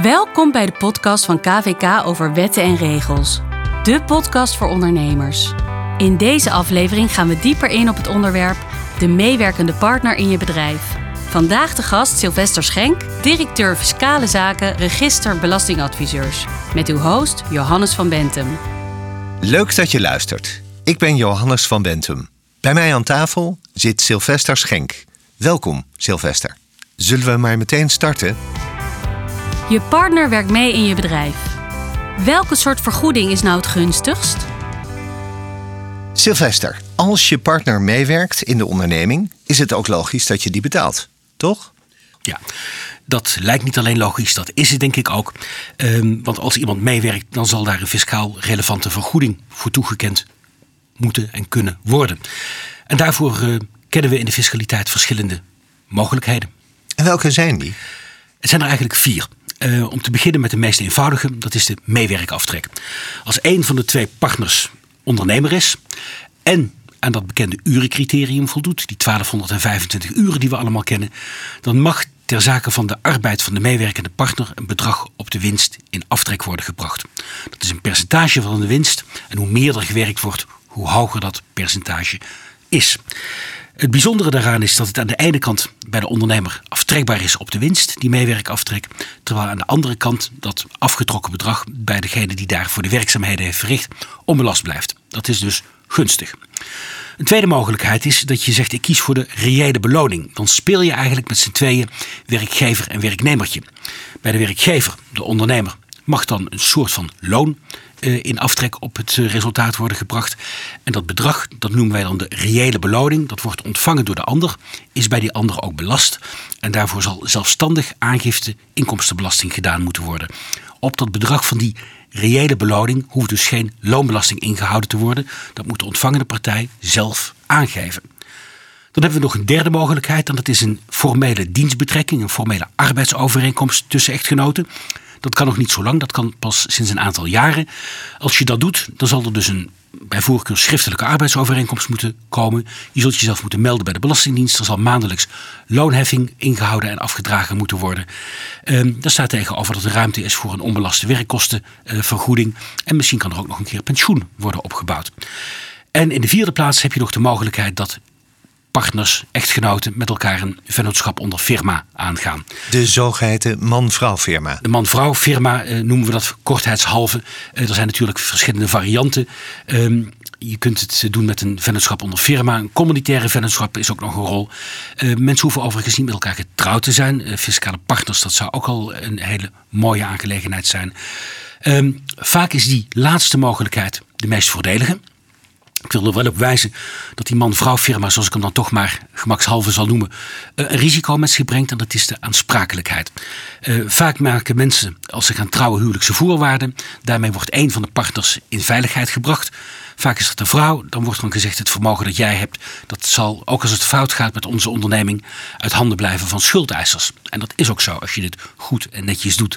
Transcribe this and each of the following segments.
Welkom bij de podcast van KVK over wetten en regels. De podcast voor ondernemers. In deze aflevering gaan we dieper in op het onderwerp de meewerkende partner in je bedrijf. Vandaag de gast Sylvester Schenk, directeur Fiscale Zaken, Register Belastingadviseurs. Met uw host Johannes van Bentum. Leuk dat je luistert. Ik ben Johannes van Bentum. Bij mij aan tafel zit Sylvester Schenk. Welkom, Sylvester. Zullen we maar meteen starten? Je partner werkt mee in je bedrijf. Welke soort vergoeding is nou het gunstigst? Sylvester, als je partner meewerkt in de onderneming, is het ook logisch dat je die betaalt, toch? Ja, dat lijkt niet alleen logisch, dat is het denk ik ook. Ehm, want als iemand meewerkt, dan zal daar een fiscaal relevante vergoeding voor toegekend moeten en kunnen worden. En daarvoor eh, kennen we in de fiscaliteit verschillende mogelijkheden. En welke zijn die? Het zijn er eigenlijk vier. Uh, om te beginnen met de meest eenvoudige, dat is de meewerkaftrek. Als een van de twee partners ondernemer is en aan dat bekende urencriterium voldoet, die 1225 uren die we allemaal kennen, dan mag ter zake van de arbeid van de meewerkende partner een bedrag op de winst in aftrek worden gebracht. Dat is een percentage van de winst en hoe meer er gewerkt wordt, hoe hoger dat percentage is. Het bijzondere daaraan is dat het aan de ene kant bij de ondernemer aftrekbaar is op de winst, die meewerkaftrek, terwijl aan de andere kant dat afgetrokken bedrag bij degene die daar voor de werkzaamheden heeft verricht onbelast blijft. Dat is dus gunstig. Een tweede mogelijkheid is dat je zegt ik kies voor de reële beloning. Dan speel je eigenlijk met z'n tweeën werkgever en werknemertje. Bij de werkgever, de ondernemer, mag dan een soort van loon eh, in aftrek op het eh, resultaat worden gebracht. En dat bedrag, dat noemen wij dan de reële beloning, dat wordt ontvangen door de ander, is bij die ander ook belast. En daarvoor zal zelfstandig aangifte inkomstenbelasting gedaan moeten worden. Op dat bedrag van die reële beloning hoeft dus geen loonbelasting ingehouden te worden. Dat moet de ontvangende partij zelf aangeven. Dan hebben we nog een derde mogelijkheid en dat is een formele dienstbetrekking, een formele arbeidsovereenkomst tussen echtgenoten. Dat kan nog niet zo lang, dat kan pas sinds een aantal jaren. Als je dat doet, dan zal er dus een bij voorkeur schriftelijke arbeidsovereenkomst moeten komen. Je zult jezelf moeten melden bij de Belastingdienst. Er zal maandelijks loonheffing ingehouden en afgedragen moeten worden. Um, daar staat tegenover dat er ruimte is voor een onbelaste werkkostenvergoeding. en misschien kan er ook nog een keer pensioen worden opgebouwd. En in de vierde plaats heb je nog de mogelijkheid dat partners, echtgenoten met elkaar een vennootschap onder firma aangaan. De zogeheten man-vrouw firma. De man-vrouw firma eh, noemen we dat kortheidshalve. Eh, er zijn natuurlijk verschillende varianten. Ehm, je kunt het doen met een vennootschap onder firma. Een communitaire vennootschap is ook nog een rol. Uh, mensen hoeven overigens niet met elkaar getrouwd te zijn. Uh, fiscale partners, dat zou ook al een hele mooie aangelegenheid zijn. Um, vaak is die laatste mogelijkheid de meest voordelige. Ik wil er wel op wijzen dat die man-vrouw firma, zoals ik hem dan toch maar gemakshalve zal noemen, eh, een risico met zich brengt en dat is de aansprakelijkheid. Uh, vaak maken mensen, als ze gaan trouwen, huwelijkse voorwaarden. Daarmee wordt een van de partners in veiligheid gebracht. Vaak is het een vrouw, dan wordt dan gezegd: het vermogen dat jij hebt, dat zal, ook als het fout gaat met onze onderneming, uit handen blijven van schuldeisers. En dat is ook zo als je dit goed en netjes doet.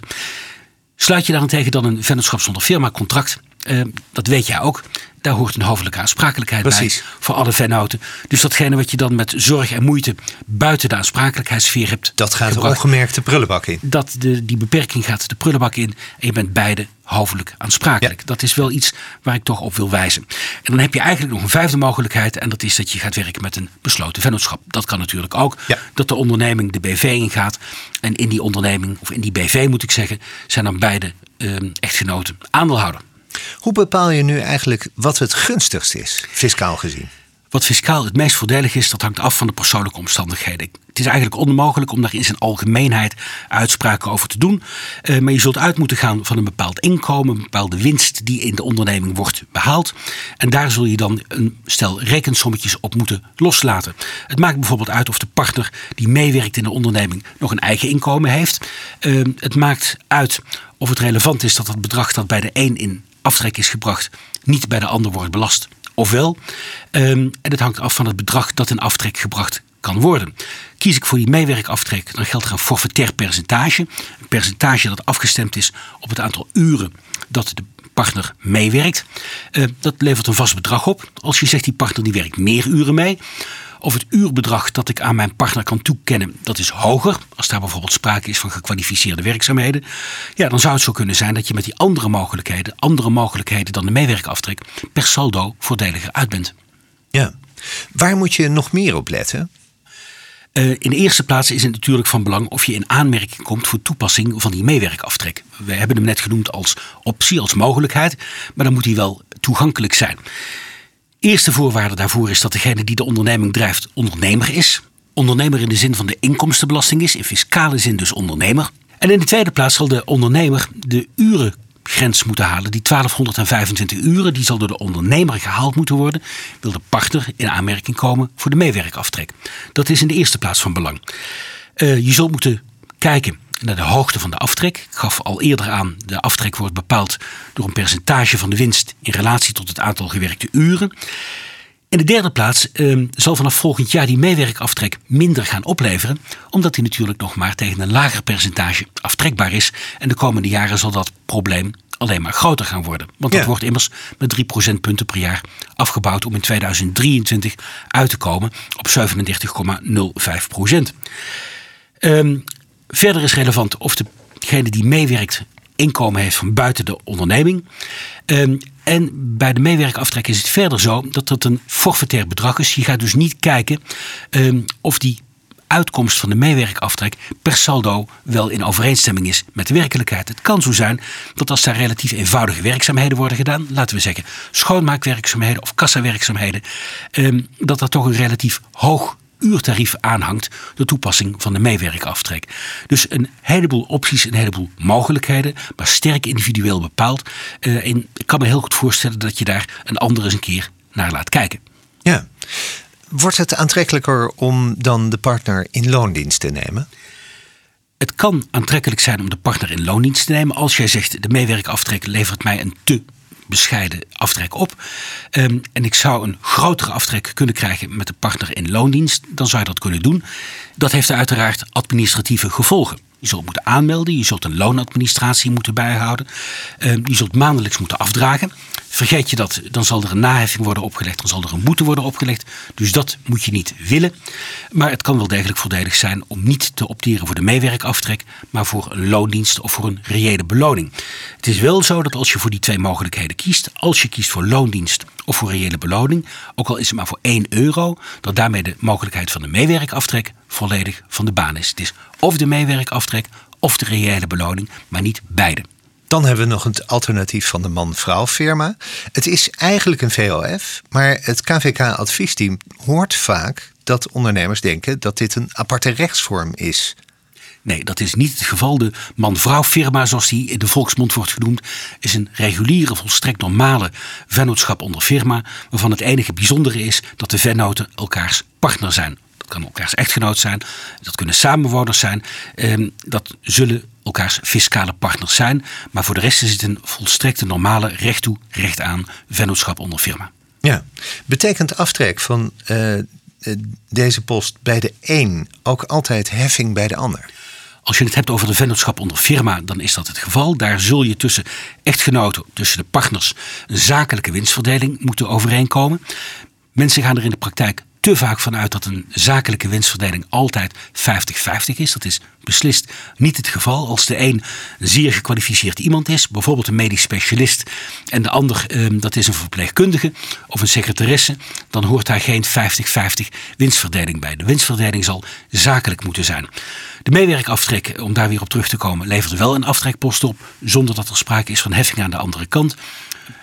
Sluit je daarentegen dan een vennootschap zonder firma contract, uh, dat weet jij ook, daar hoort een hoofdelijke aansprakelijkheid bij voor alle vennoten. Dus datgene wat je dan met zorg en moeite buiten de aansprakelijkheidssfeer hebt. Dat gaat gebracht, de prullenbak in. Dat de, die beperking gaat de prullenbak in en je bent beide hoofdelijk aansprakelijk. Dat is wel iets waar ik toch op wil wijzen. En dan heb je eigenlijk nog een vijfde mogelijkheid en dat is dat je gaat werken met een besloten vennootschap. Dat kan natuurlijk ook. Dat de onderneming de BV ingaat en in die onderneming, of in die BV moet ik zeggen, zijn dan beide uh, echtgenoten aandeelhouder. Hoe bepaal je nu eigenlijk wat het gunstigst is, fiscaal gezien? Wat fiscaal het meest voordelig is, dat hangt af van de persoonlijke omstandigheden. Het is eigenlijk onmogelijk om daar in zijn algemeenheid uitspraken over te doen. Uh, maar je zult uit moeten gaan van een bepaald inkomen, een bepaalde winst die in de onderneming wordt behaald. En daar zul je dan een stel rekensommetjes op moeten loslaten. Het maakt bijvoorbeeld uit of de partner die meewerkt in de onderneming nog een eigen inkomen heeft. Uh, het maakt uit of het relevant is dat het bedrag dat bij de een in aftrek is gebracht, niet bij de ander wordt belast. Ofwel, um, en het hangt af van het bedrag dat in aftrek gebracht kan worden. Kies ik voor die meewerkaftrek, dan geldt er een forfaitair percentage. Een percentage dat afgestemd is op het aantal uren dat de partner meewerkt. Uh, dat levert een vast bedrag op. Als je zegt die partner die werkt meer uren mee, of het uurbedrag dat ik aan mijn partner kan toekennen, dat is hoger. Als daar bijvoorbeeld sprake is van gekwalificeerde werkzaamheden. Ja, dan zou het zo kunnen zijn dat je met die andere mogelijkheden, andere mogelijkheden dan de meewerkaftrek, per saldo voordeliger uit bent. Ja. Waar moet je nog meer op letten? Uh, in de eerste plaats is het natuurlijk van belang of je in aanmerking komt voor toepassing van die meewerkaftrek. We hebben hem net genoemd als optie, als mogelijkheid, maar dan moet hij wel toegankelijk zijn. Eerste voorwaarde daarvoor is dat degene die de onderneming drijft ondernemer is. Ondernemer in de zin van de inkomstenbelasting is, in fiscale zin dus ondernemer. En in de tweede plaats zal de ondernemer de urengrens moeten halen. Die 1225 uren die zal door de ondernemer gehaald moeten worden. Wil de partner in aanmerking komen voor de meewerkaftrek. Dat is in de eerste plaats van belang. Uh, je zult moeten kijken naar de hoogte van de aftrek. Ik gaf al eerder aan, de aftrek wordt bepaald door een percentage van de winst in relatie tot het aantal gewerkte uren. In de derde plaats eh, zal vanaf volgend jaar die meewerkaftrek minder gaan opleveren, omdat die natuurlijk nog maar tegen een lager percentage aftrekbaar is. En de komende jaren zal dat probleem alleen maar groter gaan worden. Want dat wordt immers met 3 procentpunten per jaar afgebouwd om in 2023 uit te komen op 37,05 procent. Um, Verder is relevant of degene die meewerkt inkomen heeft van buiten de onderneming. Um, en bij de meewerkaftrek is het verder zo dat dat een forfaitair bedrag is. Je gaat dus niet kijken um, of die uitkomst van de meewerkaftrek per saldo wel in overeenstemming is met de werkelijkheid. Het kan zo zijn dat als daar relatief eenvoudige werkzaamheden worden gedaan, laten we zeggen schoonmaakwerkzaamheden of kassawerkzaamheden, um, dat dat toch een relatief hoog uurtarief aanhangt de toepassing van de meewerkaftrek. Dus een heleboel opties, een heleboel mogelijkheden, maar sterk individueel bepaald. Uh, en ik kan me heel goed voorstellen dat je daar een ander eens een keer naar laat kijken. Ja. Wordt het aantrekkelijker om dan de partner in loondienst te nemen? Het kan aantrekkelijk zijn om de partner in loondienst te nemen als jij zegt de meewerkaftrek levert mij een te bescheiden aftrek op. Um, en ik zou een grotere aftrek kunnen krijgen met de partner in loondienst. Dan zou je dat kunnen doen. Dat heeft uiteraard administratieve gevolgen. Je zult moeten aanmelden, je zult een loonadministratie moeten bijhouden. Um, je zult maandelijks moeten afdragen. Vergeet je dat, dan zal er een naheffing worden opgelegd, dan zal er een boete worden opgelegd. Dus dat moet je niet willen. Maar het kan wel degelijk voordelig zijn om niet te opteren voor de meewerkaftrek, maar voor een loondienst of voor een reële beloning. Het is wel zo dat als je voor die twee mogelijkheden kiest, als je kiest voor loondienst of voor reële beloning, ook al is het maar voor 1 euro, dat daarmee de mogelijkheid van de meewerkaftrek volledig van de baan is. Het is of de meewerkaftrek of de reële beloning, maar niet beide. Dan hebben we nog het alternatief van de man-vrouw firma. Het is eigenlijk een VOF, maar het KVK-adviesteam hoort vaak dat ondernemers denken dat dit een aparte rechtsvorm is. Nee, dat is niet het geval. De man-vrouw firma, zoals die in de volksmond wordt genoemd, is een reguliere, volstrekt normale vennootschap onder firma, waarvan het enige bijzondere is dat de vennoten elkaars partner zijn. Dat kan elkaars echtgenoot zijn, dat kunnen samenwoners zijn. Ehm, dat zullen elkaars fiscale partners zijn. Maar voor de rest is het een volstrekte normale recht toe, recht aan vennootschap onder firma. Ja, betekent aftrek van uh, deze post bij de een ook altijd heffing bij de ander? Als je het hebt over de vennootschap onder firma, dan is dat het geval. Daar zul je tussen echtgenoten, tussen de partners, een zakelijke winstverdeling moeten overeenkomen. Mensen gaan er in de praktijk te vaak vanuit dat een zakelijke winstverdeling altijd 50-50 is. Dat is beslist niet het geval. Als de een zeer gekwalificeerd iemand is, bijvoorbeeld een medisch specialist, en de ander ehm, dat is een verpleegkundige of een secretaresse, dan hoort daar geen 50-50 winstverdeling bij. De winstverdeling zal zakelijk moeten zijn. De meewerkaftrek, om daar weer op terug te komen, levert wel een aftrekpost op, zonder dat er sprake is van heffing aan de andere kant.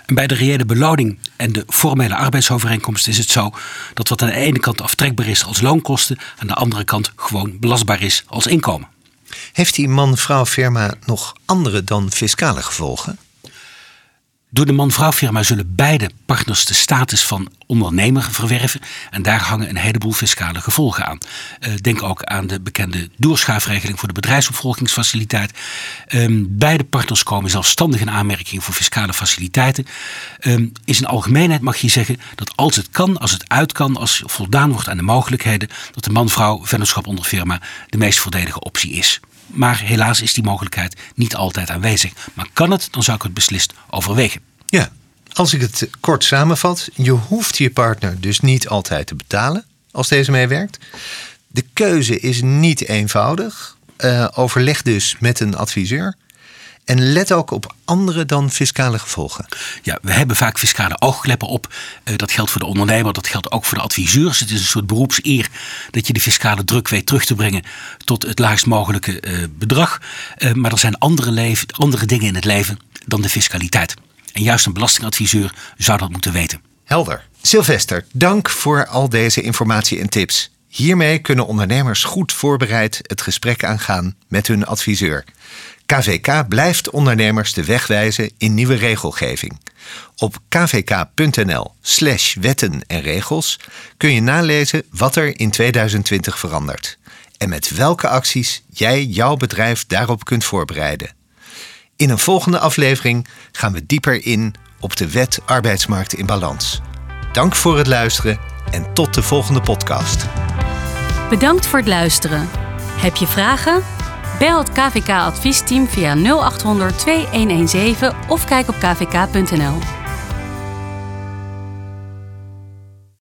En bij de reële beloning en de formele arbeidsovereenkomst is het zo dat wat aan de ene kant aftrekbaar is als loonkosten, aan de andere kant gewoon belastbaar is als inkomen. Heeft die man-vrouw firma nog andere dan fiscale gevolgen? Door de man-vrouw firma zullen beide partners de status van ondernemer verwerven. En daar hangen een heleboel fiscale gevolgen aan. Uh, denk ook aan de bekende doorschuifregeling voor de bedrijfsopvolgingsfaciliteit. Um, beide partners komen zelfstandig in aanmerking voor fiscale faciliteiten. Is in algemeenheid mag je zeggen dat als het kan, als het uit kan, als voldaan wordt aan de mogelijkheden, dat de man-vrouw vennootschap onder firma de meest voordelige optie is. Maar helaas is die mogelijkheid niet altijd aanwezig. Maar kan het, dan zou ik het beslist overwegen. Ja, als ik het kort samenvat, je hoeft je partner dus niet altijd te betalen. als deze meewerkt. De keuze is niet eenvoudig. Uh, overleg dus met een adviseur. En let ook op andere dan fiscale gevolgen. Ja, we hebben vaak fiscale oogkleppen op. Uh, dat geldt voor de ondernemer, dat geldt ook voor de adviseurs. Het is een soort beroepseer dat je de fiscale druk weet terug te brengen tot het laagst mogelijke uh, bedrag. Uh, maar er zijn andere, leven, andere dingen in het leven dan de fiscaliteit. En juist een belastingadviseur zou dat moeten weten. Helder. Sylvester, dank voor al deze informatie en tips. Hiermee kunnen ondernemers goed voorbereid het gesprek aangaan met hun adviseur. KVK blijft ondernemers de weg wijzen in nieuwe regelgeving. Op kvk.nl/slash wetten en regels kun je nalezen wat er in 2020 verandert en met welke acties jij jouw bedrijf daarop kunt voorbereiden. In een volgende aflevering gaan we dieper in op de wet arbeidsmarkt in balans. Dank voor het luisteren en tot de volgende podcast. Bedankt voor het luisteren. Heb je vragen? Bel het KVK adviesteam via 0800 2117 of kijk op kvk.nl.